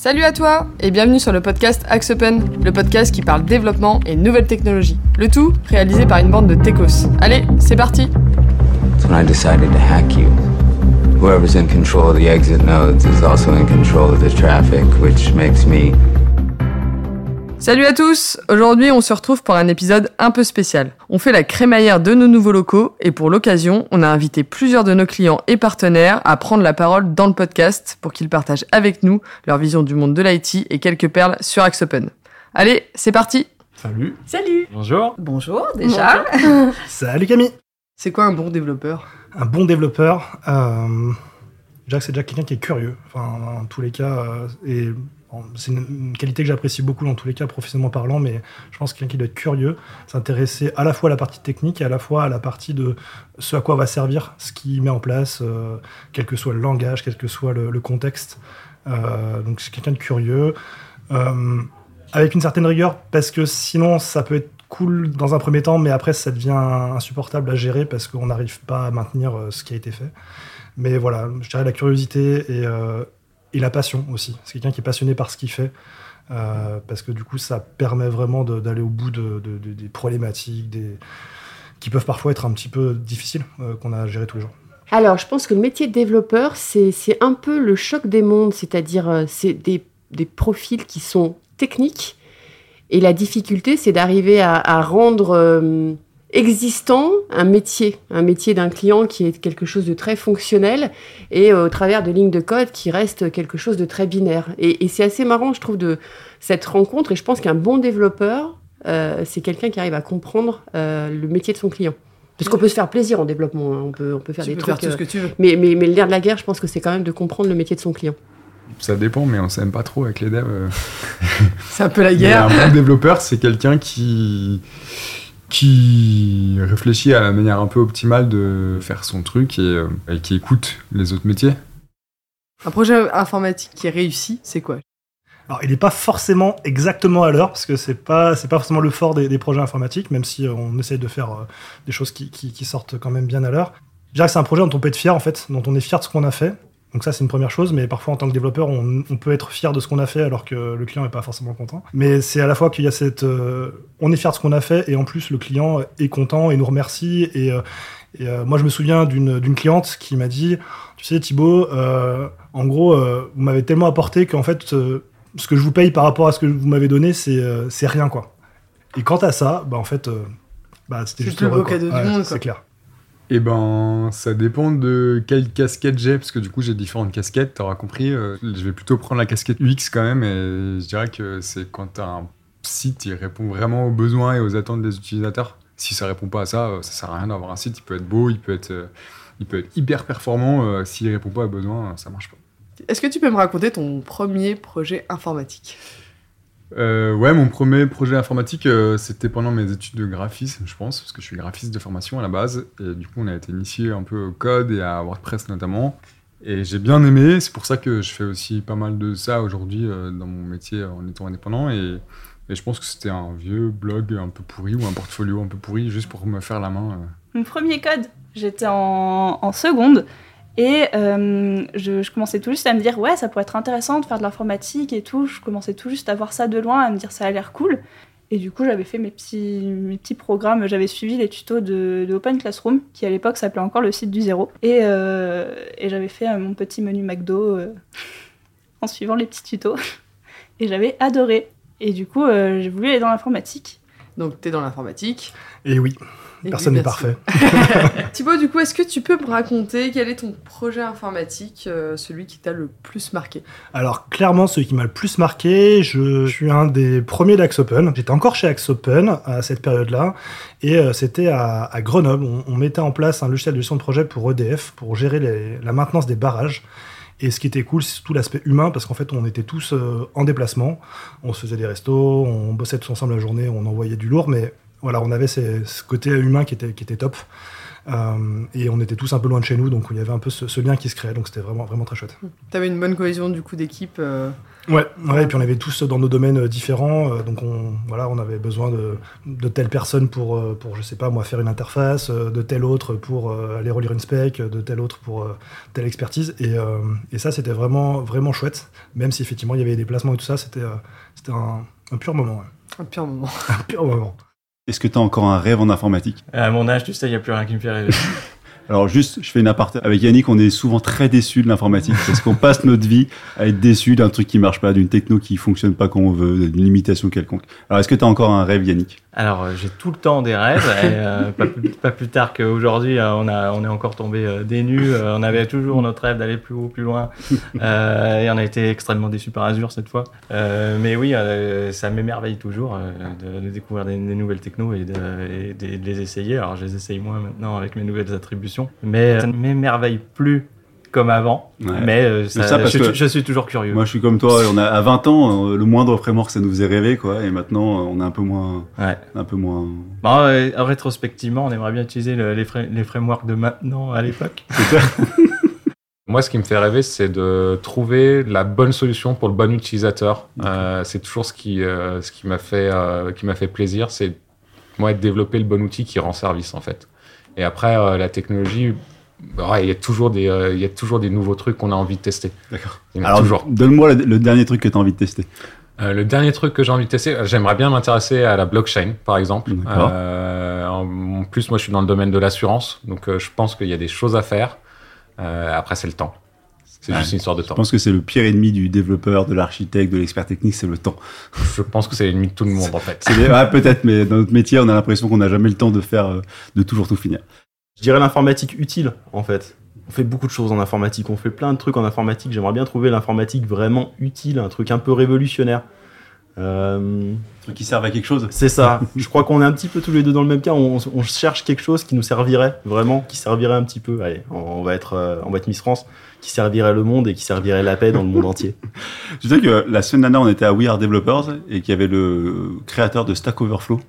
Salut à toi et bienvenue sur le podcast Axe Open, le podcast qui parle développement et nouvelles technologies. Le tout réalisé par une bande de techos. Allez, c'est parti when I decided to hack you. Whoever's in control of the exit nodes is also in control of the traffic, which makes me Salut à tous Aujourd'hui on se retrouve pour un épisode un peu spécial. On fait la crémaillère de nos nouveaux locaux et pour l'occasion on a invité plusieurs de nos clients et partenaires à prendre la parole dans le podcast pour qu'ils partagent avec nous leur vision du monde de l'IT et quelques perles sur Axe Open. Allez, c'est parti Salut. Salut Bonjour. Bonjour déjà Salut Camille. C'est quoi un bon développeur? Un bon développeur, euh, c'est déjà quelqu'un qui est curieux. Enfin, en tous les cas, euh, et c'est une, qualité que j'apprécie beaucoup dans tous les cas, professionnellement parlant, mais je pense que quelqu'un qui doit être curieux, s'intéresser à la fois à la partie technique et à la fois à la partie de ce à quoi va servir ce qu'il met en place, euh, quel que soit le langage, quel que soit le, contexte. Euh, donc c'est quelqu'un de curieux. Euh, avec une certaine rigueur, parce que sinon ça peut être cool dans un premier temps, mais après ça devient insupportable à gérer parce qu'on n'arrive pas à maintenir ce qui a été fait. Mais voilà, je dirais la curiosité et, et la passion aussi. C'est quelqu'un qui est passionné par ce qu'il fait. euh, parce que du coup, ça permet vraiment d'aller au bout de, de- de- des problématiques, des, qui peuvent parfois être un petit peu difficiles, euh, qu'on a à gérer tous les jours. Alors, je pense que le métier de développeur, c'est un peu le choc des mondes, c'est-à-dire euh, c'est des, des profils qui sont techniques, et la difficulté, c'est d'arriver à, rendre existant un métier, un métier d'un client qui est quelque chose de très fonctionnel, et euh, au travers de lignes de code qui reste quelque chose de très binaire. Et, et c'est assez marrant, je trouve, de cette rencontre, et je pense qu'un bon développeur, euh, c'est quelqu'un qui arrive à comprendre euh, le métier de son client. Parce qu'on peut se faire plaisir en développement, hein. on, peut, on peut faire Tu des peux trucs. faire tout ce euh, que tu veux. mais, mais, mais le nerf de la guerre, je pense que c'est quand même de comprendre le métier de son client. Ça dépend, mais on s'aime pas trop avec les devs. C'est un peu la Mais guerre. un bon développeur, c'est quelqu'un qui qui réfléchit à la manière un peu optimale de faire son truc et, euh, et qui écoute les autres métiers. Un projet informatique qui est réussi, c'est quoi? Alors, il n'est pas forcément exactement à l'heure, parce que c'est pas c'est pas forcément le fort des, des projets informatiques, même si euh, on essaye de faire euh, des choses qui, qui- qui sortent quand même bien à l'heure. Je dirais que c'est un projet dont on peut être fier, en fait, dont on est fier de ce qu'on a fait. Donc ça, c'est une première chose, mais parfois, en tant que développeur, on, on peut être fier de ce qu'on a fait alors que le client n'est pas forcément content. Mais c'est à la fois qu'il y a cette... euh, on est fier de ce qu'on a fait, et en plus, le client est content et nous remercie. Et, euh, et, euh, moi, je me souviens d'une cliente qui m'a dit, tu sais, Thibaut, en gros, vous m'avez tellement apporté qu'en fait... ce que je vous paye par rapport à ce que vous m'avez donné, c'est rien, quoi. Et quant à ça, bah, en fait, euh, bah, c'était juste le beau cadeau du monde. C'est clair. Et ben, ça dépend de quelle casquette j'ai, parce que du coup, j'ai différentes casquettes, t'auras compris. euh, je vais plutôt prendre la casquette UX quand même, et je dirais que c'est quand t'as un site qui répond vraiment aux besoins et aux attentes des utilisateurs. Si ça répond pas à ça, euh, ça sert à rien d'avoir un site. Il peut être beau, il peut être, euh, il peut hyper performant. euh, S'il répond pas aux besoins, ça marche pas. Est-ce que tu peux me raconter ton premier projet informatique? Euh, ouais, mon premier projet informatique, euh, c'était pendant mes études de graphisme, je pense, parce que je suis graphiste de formation à la base. Et du coup, on a été initié un peu au code et à WordPress notamment. Et j'ai bien aimé, c'est pour ça que je fais aussi pas mal de ça aujourd'hui euh, dans mon métier en étant indépendant. Et, je pense que c'était un vieux blog un peu pourri ou un portfolio un peu pourri juste pour me faire la main. Mon premier code, j'étais en, en seconde et euh, je, commençais tout juste à me dire ouais ça pourrait être intéressant de faire de l'informatique et tout. Je commençais tout juste à voir ça de loin, à me dire ça a l'air cool. Et du coup j'avais fait mes petits, mes petits programmes, j'avais suivi les tutos de, Open Classroom qui à l'époque s'appelait encore le site du zéro. Et, euh, j'avais fait euh, mon petit menu McDo en suivant les petits tutos. Et j'avais adoré. Et du coup j'ai voulu aller dans l'informatique. Donc t'es dans l'informatique. Et oui, Et personne n'est parfait. Thibaut, du coup, est-ce que tu peux me raconter quel est ton projet informatique, euh, celui qui t'a le plus marqué? Alors, clairement, celui qui m'a le plus marqué, je suis un des premiers d'Axe Open. J'étais encore chez Axe Open à cette période-là. Et euh, c'était à, à Grenoble. On, on mettait en place un logiciel de gestion de projet pour EDF, pour gérer les- la maintenance des barrages. Et ce qui était cool, c'est tout l'aspect humain, parce qu'en fait, on était tous euh, en déplacement. On se faisait des restos, on bossait tous ensemble la journée, on envoyait du lourd, mais voilà, on avait ces- ce côté humain qui était, qui était top. Euh, et on était tous un peu loin de chez nous, donc il y avait un peu ce, ce lien qui se créait, donc c'était vraiment, vraiment très chouette. T'avais une bonne cohésion du coup d'équipe. euh, Ouais, ouais, et puis on avait tous dans nos domaines euh, différents, euh, donc on, voilà, on avait besoin de, de telle personne pour, pour, je sais pas, moi, faire une interface, de telle autre pour aller relire une spec, de telle autre pour telle expertise, et, et ça, c'était vraiment, vraiment chouette, même si effectivement il y avait des déplacements et tout ça, c'était un, un pur moment, ouais. Un pire moment. un pur moment. Est-ce que tu as encore un rêve en informatique? À mon âge, tu sais, il n'y a plus rien qui me fait rêver. Alors juste, je fais une aparté. Avec Yannick, on est souvent très déçus de l'informatique parce qu'on passe notre vie à être déçus d'un truc qui marche pas, d'une techno qui fonctionne pas comme on veut, d'une limitation quelconque. Alors est-ce que tu as encore un rêve, Yannick? Alors, euh, j'ai tout le temps des rêves. et, euh, pas, plus, pas plus tard qu'aujourd'hui, euh, on, a, on est encore tombé euh, des. Euh, on avait toujours notre rêve d'aller plus haut, plus loin. Et on a été extrêmement déçus par Azure cette fois. Mais oui, ça m'émerveille toujours de, de découvrir des, des nouvelles technos et de, et de- de les essayer. Alors, je les essaye moins maintenant avec mes nouvelles attributions. Mais ça ne m'émerveille plus comme avant. Ouais. Mais euh, ça- ça parce je, que- je suis toujours curieux. Moi, je suis comme toi. On a à 20 ans, euh, le moindre framework, ça nous faisait rêver, quoi. Et maintenant, euh, on est un peu moins, Ouais. un peu moins. Euh, rétrospectivement, on aimerait bien utiliser le- les, fra- les frameworks de maintenant à l'époque. Moi, ce qui me fait rêver, c'est de trouver la bonne solution pour le bon utilisateur. Euh, c'est toujours ce qui, euh, ce qui m'a fait, euh, qui m'a fait plaisir, c'est moi de développer le bon outil qui rend service en fait. Et après, euh, la technologie, bah ouais, il y a toujours des, euh, il y a toujours des nouveaux trucs qu'on a envie de tester. D'accord. Alors, toujours. donne-moi le, le dernier truc que tu as envie de tester. Euh, le dernier truc que j'ai envie de tester, euh, j'aimerais bien m'intéresser à la blockchain, par exemple. Euh, en plus, moi, je suis dans le domaine de l'assurance, donc euh, je pense qu'il y a des choses à faire. Euh, après, c'est le temps. C'est Ouais. juste une histoire de Je temps. pense que c'est le pire ennemi du développeur, de l'architecte, de l'expert technique, c'est le temps. Je pense que c'est l'ennemi de tout le monde, en fait. Des- ah, peut-être, mais dans notre métier, on a l'impression qu'on n'a jamais le temps de faire, de toujours tout finir. Je dirais l'informatique utile, en fait. On fait beaucoup de choses en informatique, on fait plein de trucs en informatique. J'aimerais bien trouver l'informatique vraiment utile, un truc un peu révolutionnaire. Euh, Trucs qui servent à quelque chose. c'est ça. Je crois qu'on est un petit peu tous les deux dans le même cas. On, on cherche quelque chose qui nous servirait vraiment, qui servirait un petit peu. Allez, on va être, euh, on va être Miss France, qui servirait le monde et qui servirait la paix dans le monde entier. Tu sais que la semaine dernière, on était à We Are Developers et qu'il y avait le créateur de Stack Overflow.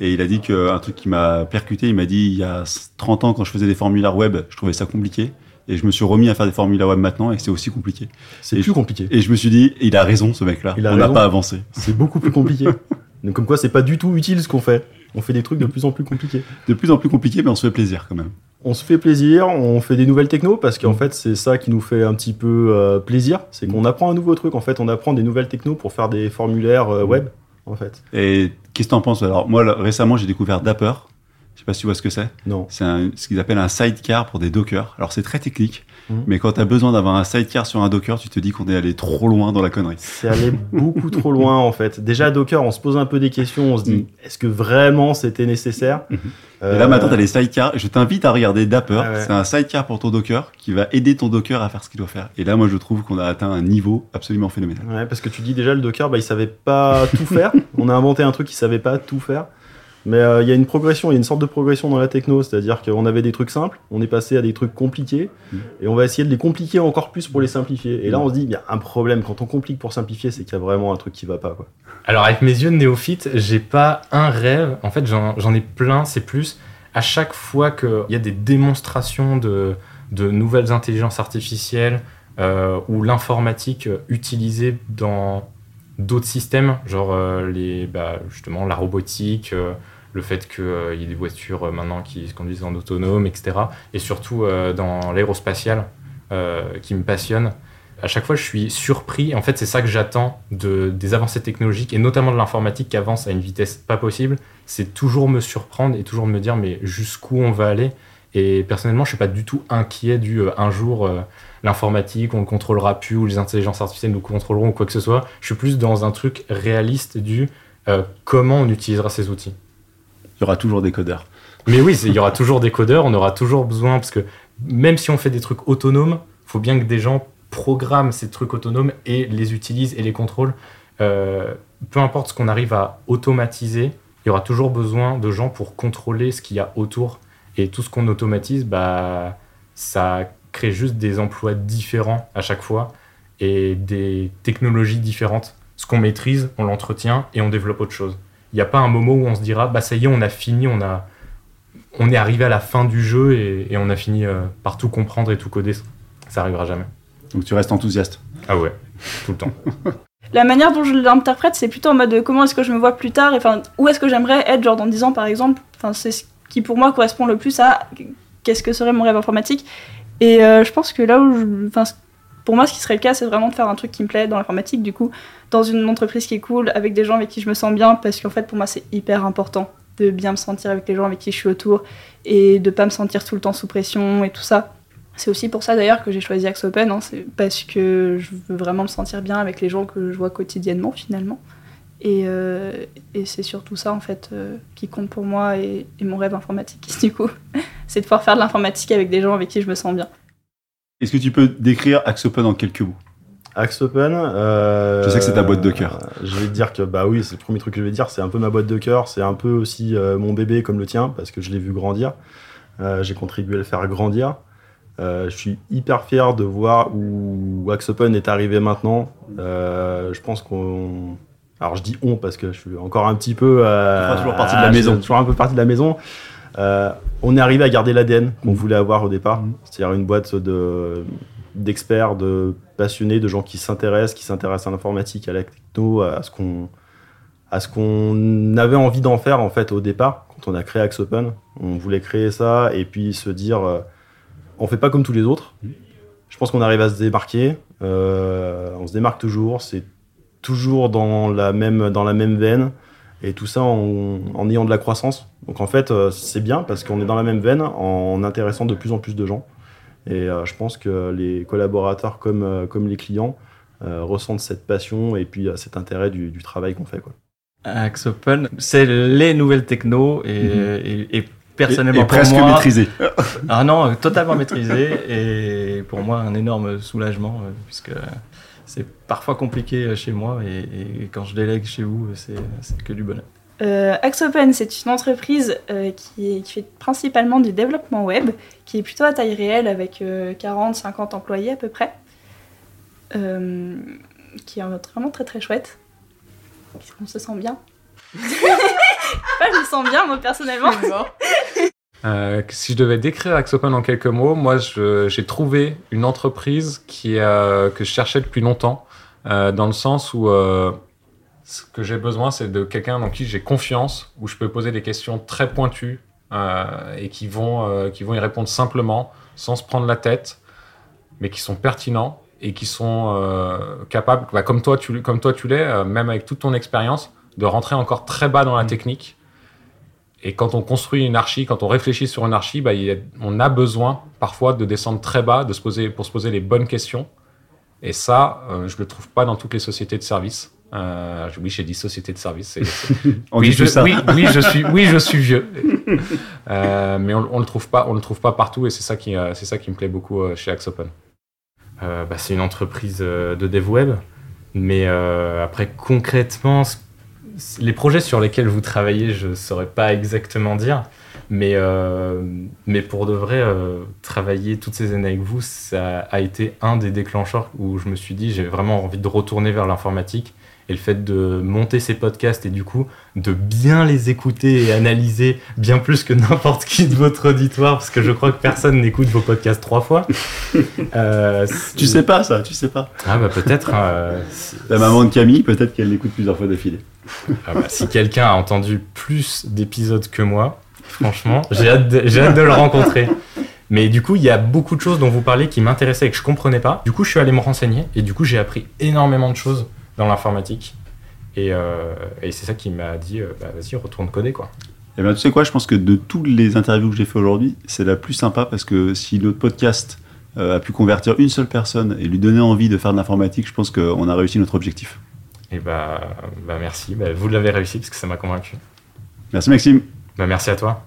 Et il a dit qu'un truc qui m'a percuté, il m'a dit il y a 30 ans, quand je faisais des formulaires web, je trouvais ça compliqué. Et je me suis remis à faire des formulaires web maintenant et c'est aussi compliqué. C'est plus je- compliqué. Et je me suis dit, il a raison ce mec-là. On n'a pas avancé. C'est beaucoup plus compliqué. Donc comme quoi, c'est pas du tout utile ce qu'on fait. On fait des trucs de plus en plus compliqués. De plus en plus compliqué, mais on se fait plaisir quand même. On se fait plaisir, on fait des nouvelles technos parce qu'en fait c'est ça qui nous fait un petit peu euh, plaisir, c'est qu'on apprend un nouveau truc en fait, on apprend des nouvelles technos pour faire des formulaires euh, web Et qu'est-ce que t'en penses Alors? Moi récemment j'ai découvert Dapper. Pas si tu vois ce que c'est. Non. C'est ce qu'ils appellent un sidecar pour des Docker. Alors c'est très technique, Mhm. mais quand tu as besoin d'avoir un sidecar sur un Docker, tu te dis qu'on est allé trop loin dans la connerie. C'est aller beaucoup trop loin en fait. Déjà Docker, on se pose un peu des questions, on se dit Mm. est-ce que vraiment c'était nécessaire? Euh, Et là maintenant, tu as les sidecars. Je t'invite à regarder Dapper. Ah ouais. C'est un sidecar pour ton Docker qui va aider ton Docker à faire ce qu'il doit faire. Et là, moi, je trouve qu'on a atteint un niveau absolument phénoménal. Ouais, parce que tu dis déjà le Docker, bah, il savait pas tout faire. On a inventé un truc qui savait pas tout faire. Mais euh, il y a une progression, il y a une sorte de progression dans la techno, c'est-à-dire qu'on avait des trucs simples, on est passé à des trucs compliqués, Mm. et on va essayer de les compliquer encore plus pour les simplifier. Et là, on se dit, il y a un problème, quand on complique pour simplifier, c'est qu'il y a vraiment un truc qui va pas. Quoi. Alors avec mes yeux de néophyte, j'ai pas un rêve. En fait, j'en j'en ai plein. C'est plus à chaque fois qu'il y a des démonstrations de, de nouvelles intelligences artificielles euh, ou l'informatique euh, utilisée dans d'autres systèmes, genre euh, les, bah, justement la robotique, euh, le fait qu'il y ait des voitures euh, maintenant qui se conduisent en autonome, etc. Et surtout euh, dans l'aérospatial, euh, qui me passionne à chaque fois, je suis surpris. En fait, c'est ça que j'attends de, des avancées technologiques et notamment de l'informatique qui avance à une vitesse pas possible. C'est toujours me surprendre et toujours me dire, mais jusqu'où on va aller? Et personnellement, je suis pas du tout inquiet du euh, un jour euh, l'informatique, on le contrôlera plus ou les intelligences artificielles nous contrôleront ou quoi que ce soit. Je suis plus dans un truc réaliste du euh, comment on utilisera ces outils. Il y aura toujours des codeurs. Mais oui, il y aura toujours des codeurs, on aura toujours besoin, parce que même si on fait des trucs autonomes, faut bien que des gens programment ces trucs autonomes et les utilisent et les contrôlent. Peu importe ce qu'on arrive à automatiser, il y aura toujours besoin de gens pour contrôler ce qu'il y a autour. Et tout ce qu'on automatise, bah, ça crée juste des emplois différents à chaque fois et des technologies différentes. Ce qu'on maîtrise, on l'entretient et on développe autre chose. Il n'y a pas un moment où on se dira, bah ça y est, on a fini, on a, on est arrivé à la fin du jeu et, et on a fini euh, par tout comprendre et tout coder. Ça arrivera jamais. Donc tu restes enthousiaste. Ah ouais, tout le temps. La manière dont je l'interprète, c'est plutôt en mode de comment est-ce que je me vois plus tard, et enfin, où est-ce que j'aimerais être, genre dans 10 ans par exemple? Enfin, c'est ce qui pour moi correspond le plus à qu'est-ce que serait mon rêve informatique. Et euh, je pense que là où je. Pour moi, ce qui serait le cas, c'est vraiment de faire un truc qui me plaît dans l'informatique, du coup, dans une entreprise qui est cool, avec des gens avec qui je me sens bien, parce qu'en fait, pour moi, c'est hyper important de bien me sentir avec les gens avec qui je suis autour et de pas me sentir tout le temps sous pression et tout ça. C'est aussi pour ça d'ailleurs que j'ai choisi Axe Open, hein, c'est parce que je veux vraiment me sentir bien avec les gens que je vois quotidiennement finalement. Et, euh, et c'est surtout ça en fait euh, qui compte pour moi et, et mon rêve informatique du coup. c'est de pouvoir faire de l'informatique avec des gens avec qui je me sens bien. Est-ce que tu peux décrire Axe Open en quelques mots? Axe Open. euh, Je sais que c'est ta boîte de cœur. euh, je vais te dire que bah oui, c'est le premier truc que je vais dire. C'est un peu ma boîte de cœur. C'est un peu aussi euh, mon bébé comme le tien parce que je l'ai vu grandir. Euh, J'ai contribué à le faire grandir. Euh, je suis hyper fier de voir où Axe Open est arrivé maintenant. Euh, je pense qu'on. Alors je dis on parce que je suis encore un petit peu. euh, toujours partie de la maison. suis Toujours un peu partie de la maison. Euh, on est arrivé à garder l'ADN qu'on voulait avoir au départ, c'est-à-dire une boîte de d'experts, de passionnés, de gens qui s'intéressent, qui s'intéressent à l'informatique, à la techno, à ce qu'on à ce qu'on avait envie d'en faire en fait au départ quand on a créé Axe Open. On voulait créer ça et puis se dire euh, on fait pas comme tous les autres. Je pense qu'on arrive à se démarquer. Euh, on se démarque toujours. C'est toujours dans la même dans la même veine et tout ça en, en ayant de la croissance. Donc en fait euh, c'est bien parce qu'on est dans la même veine en intéressant de plus en plus de gens. Et euh, je pense que les collaborateurs comme, euh, comme les clients ressentent cette passion et puis cet intérêt du, du travail qu'on fait. Quoi. Axe Open, c'est les nouvelles techno et, et- et personnellement Et- et pour presque moi- maîtrisé. ah non, euh, totalement maîtrisé et pour moi un énorme soulagement euh, puisque c'est parfois compliqué euh, chez moi et, et quand je délègue chez vous, c'est que du bonheur. Euh, Axe Open, c'est une entreprise euh, qui, fait principalement du développement web, qui est plutôt à taille réelle avec 40-50 employés à peu près, Euh, qui est vraiment très très chouette. On se sent bien. Enfin, je me sens bien moi personnellement. Euh, si je devais décrire Axe Open en quelques mots, moi j'ai trouvé une entreprise qui, euh, que je cherchais depuis longtemps, euh, dans le sens où euh, ce que j'ai besoin c'est de quelqu'un dans qui j'ai confiance, où je peux poser des questions très pointues euh, et qui vont, euh, qui vont y répondre simplement, sans se prendre la tête, mais qui sont pertinents et qui sont euh, capables, bah, comme toi tu, comme toi tu l'es, euh, même avec toute ton expérience, de rentrer encore très bas dans la technique. Et quand on construit une archi, quand on réfléchit sur une archi, bah, il y a- on a besoin parfois de descendre très bas, de se poser, pour se poser les bonnes questions. Et ça, euh, je le trouve pas dans toutes les sociétés de services. Euh, oui, j'ai dit société de services. c'est- c'est- On oui, dit je, tout ça. oui, oui, je suis, oui, je suis vieux. Euh, mais on, on le trouve pas, on le trouve pas partout, et c'est ça qui, euh, c'est ça qui me plaît beaucoup euh, chez Axe Open. Euh, bah, c'est une entreprise euh, de dev web, mais euh, après concrètement, ce- les projets sur lesquels vous travaillez, je ne saurais pas exactement dire, mais, euh, pour de vrai, euh, travailler toutes ces années avec vous, ça a été un des déclencheurs où je me suis dit j'ai vraiment envie de retourner vers l'informatique. Et le fait de monter ces podcasts et du coup de bien les écouter et analyser bien plus que n'importe qui de votre auditoire, parce que je crois que personne n'écoute vos podcasts trois fois. Euh, Tu sais pas ça, tu sais pas. ah bah peut-être. euh, La maman de Camille, peut-être qu'elle l'écoute plusieurs fois d'affilée. ah bah, si quelqu'un a entendu plus d'épisodes que moi, franchement, j'ai hâte, hâte de le rencontrer. Mais du coup, il y a beaucoup de choses dont vous parlez qui m'intéressaient et que je comprenais pas. Du coup, je suis allé me renseigner et du coup, j'ai appris énormément de choses dans l'informatique. Et, euh, et c'est ça qui m'a dit, euh, bah, vas-y, retourne coder quoi. Eh bien, tu sais quoi, je pense que de toutes les interviews que j'ai fait aujourd'hui, c'est la plus sympa parce que si notre podcast euh, a pu convertir une seule personne et lui donner envie de faire de l'informatique, je pense qu'on a réussi notre objectif. Et bah, bah merci, bah, vous l'avez réussi parce que ça m'a convaincu. Merci Maxime. Bah, merci à toi.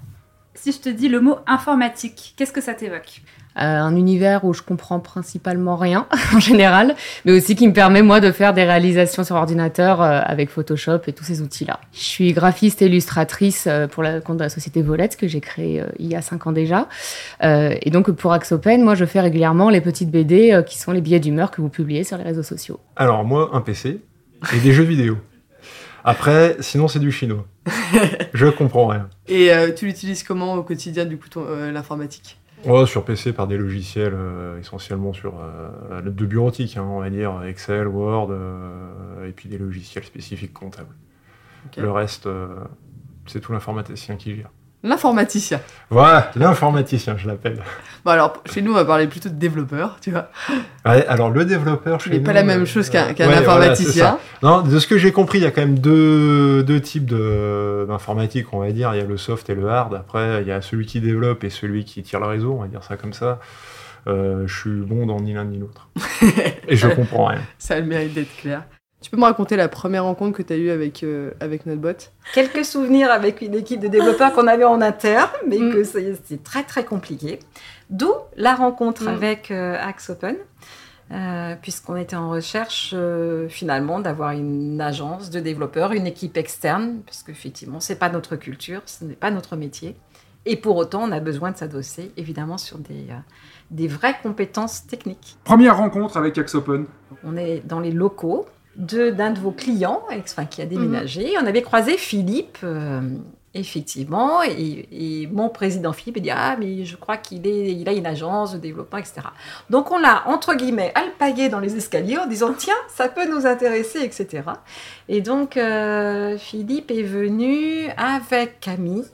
Si je te dis le mot informatique, qu'est-ce que ça t'évoque Euh, un univers où je comprends principalement rien en général, mais aussi qui me permet moi de faire des réalisations sur ordinateur euh, avec Photoshop et tous ces outils-là. Je suis graphiste et illustratrice euh, pour le compte de la société Volette que j'ai créée euh, il y a cinq ans déjà. Euh, et donc pour Axopen, moi je fais régulièrement les petites BD euh, qui sont les billets d'humeur que vous publiez sur les réseaux sociaux. Alors moi, un PC et des jeux vidéo. Après, sinon, c'est du chinois. je comprends rien. Et euh, tu l'utilises comment au quotidien, du coup, euh, l'informatique? Ouais, sur PC par des logiciels euh, essentiellement sur euh, de bureautique, hein, on va dire Excel, Word, euh, et puis des logiciels spécifiques comptables. Le reste, c'est tout l'informaticien qui gère. L'informaticien. Voilà, l'informaticien, je l'appelle. Bon, alors, chez nous, on va parler plutôt de développeur, tu vois. Ouais, alors le développeur, chez Mais pas nous, la même euh, chose qu'un ouais, informaticien. c'est non, de ce que j'ai compris, il y a quand même deux, deux types de- d'informatique, on va dire. Il y a le soft et le hard. Après, il y a celui qui développe et celui qui tire le réseau, on va dire ça comme ça. Euh, je suis bon dans ni l'un ni l'autre. et je comprends rien. Ça a le mérite d'être clair. Tu peux me raconter la première rencontre que tu as eue avec, euh, avec notre bot? Quelques souvenirs avec une équipe de développeurs qu'on avait en interne, mais Mm. que c'est c'est très très compliqué. D'où la rencontre Mm. avec euh, Axe Open, euh, puisqu'on était en recherche euh, finalement d'avoir une agence de développeurs, une équipe externe, parce qu'effectivement, ce n'est pas notre culture, ce n'est pas notre métier. Et pour autant, on a besoin de s'adosser évidemment sur des, euh, des vraies compétences techniques. Première rencontre avec Axopen. On est dans les locaux d'un de, vos clients enfin, qui a déménagé. On avait croisé Philippe, euh, effectivement, et, et mon président Philippe a dit Ah, mais je crois qu'il est, il a une agence de développement, etc. Donc on l'a, entre guillemets, alpagué dans les escaliers en disant Tiens, ça peut nous intéresser, etc. Et donc euh, Philippe est venu avec Camille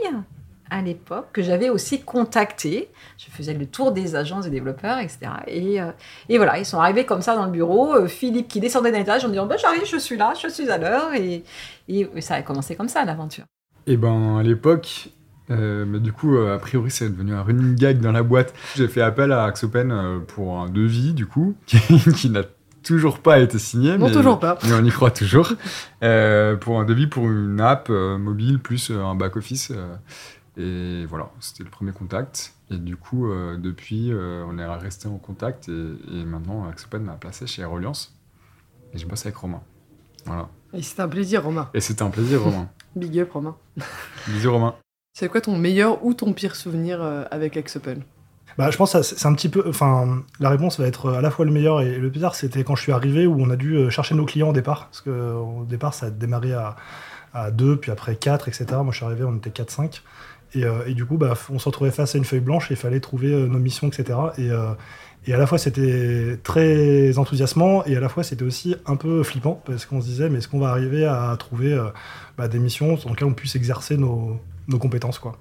à l'époque, que j'avais aussi contacté. Je faisais le tour des agences de développeurs, etc. Et, euh, et voilà, ils sont arrivés comme ça dans le bureau. Euh, Philippe qui descendait d'un étage en disant bah, J'arrive, je suis là, je suis à l'heure. Et, et ça a commencé comme ça, l'aventure. Et ben à l'époque, euh, mais du coup, euh, a priori, c'est devenu un running gag dans la boîte. J'ai fait appel à Axopen pour un devis, du coup, qui, qui n'a toujours pas été signé. Non, mais, toujours pas. Mais on y croit toujours. Euh, pour un devis pour une app euh, mobile plus euh, un back-office. Et voilà, c'était le premier contact. Et du coup, euh, depuis, euh, on est resté en contact. Et, et maintenant, Axopen m'a placé chez Reliance. Et je bosse avec Romain. Voilà. Et c'était un plaisir, Romain. Et c'était un plaisir, Romain. Big up, Romain. Bisous, Romain. C'est quoi ton meilleur ou ton pire souvenir euh, avec Axopen Bah, je pense que ça, c'est un petit peu. Enfin, la réponse va être à la fois le meilleur et le pire. C'était quand je suis arrivé où on a dû chercher nos clients au départ. Parce qu'au départ, ça a démarré à, à 2, puis après 4, etc. Moi, je suis arrivé, on était 4-5. Et, euh, et du coup, bah, on se retrouvait face à une feuille blanche et il fallait trouver euh, nos missions, etc. Et, euh, et à la fois, c'était très enthousiasmant et à la fois, c'était aussi un peu flippant parce qu'on se disait, mais est-ce qu'on va arriver à trouver euh, bah, des missions dans lesquelles on puisse exercer nos, nos compétences, quoi.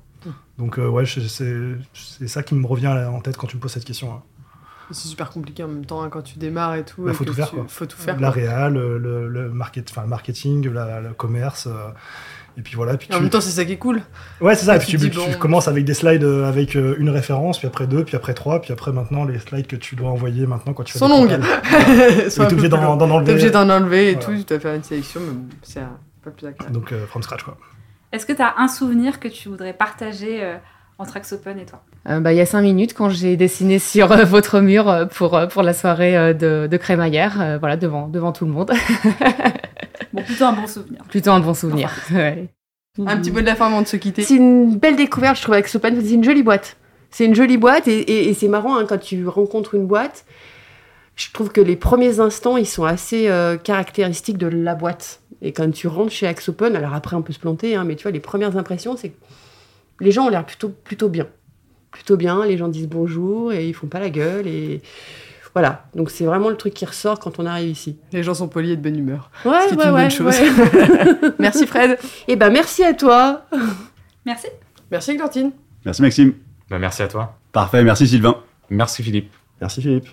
Donc, euh, ouais, c'est ça qui me revient en tête quand tu me poses cette question. hein. C'est super compliqué en même temps hein, quand tu démarres et tout. Bah, et faut tout faire, tu- quoi. Faut tout faire. La réal, le, le, market, le marketing, la- le commerce. euh, et puis voilà. Puis Et en tu- même temps, c'est ça qui est cool. Ouais, c'est ça. Et Et puis tu, dis, tu bon, commences avec des slides euh, avec euh, une référence, puis après deux, puis après trois, puis après maintenant les slides que tu dois envoyer maintenant quand tu fais sont longues. t'es obligé d'en enlever. T'es obligé d'en enlever et Voilà. tout, tu dois faire une sélection, mais bon, c'est un peu plus agréable. Donc euh, from scratch quoi. Est-ce que tu as un souvenir que tu voudrais partager euh, entre Axopen et toi Euh, bah, il y a cinq minutes, quand j'ai dessiné sur euh, votre mur euh, pour, pour la soirée euh, de, de crémaillère, euh, voilà, devant, devant tout le monde. Bon, plutôt un bon souvenir. Plutôt un bon souvenir. ouais. Un petit mot de la fin avant de se quitter. C'est une belle découverte, je trouve, avec Sopan. C'est une jolie boîte. C'est une jolie boîte et, et- et c'est marrant hein, quand tu rencontres une boîte. Je trouve que les premiers instants, ils sont assez euh, caractéristiques de la boîte. Et quand tu rentres chez Axopen, alors après on peut se planter, hein, mais tu vois, les premières impressions, c'est les gens ont l'air plutôt, plutôt bien. Plutôt bien, les gens disent bonjour et ils font pas la gueule. Et voilà, donc c'est vraiment le truc qui ressort quand on arrive ici. Les gens sont polis et de bonne humeur. Ouais, Ce qui est ouais, une bonne ouais, chose. ouais. Merci Fred. Et ben merci à toi. Merci. Merci Glantine. Merci Maxime. Bah, merci à toi. Parfait, merci Sylvain. Merci Philippe. Merci Philippe.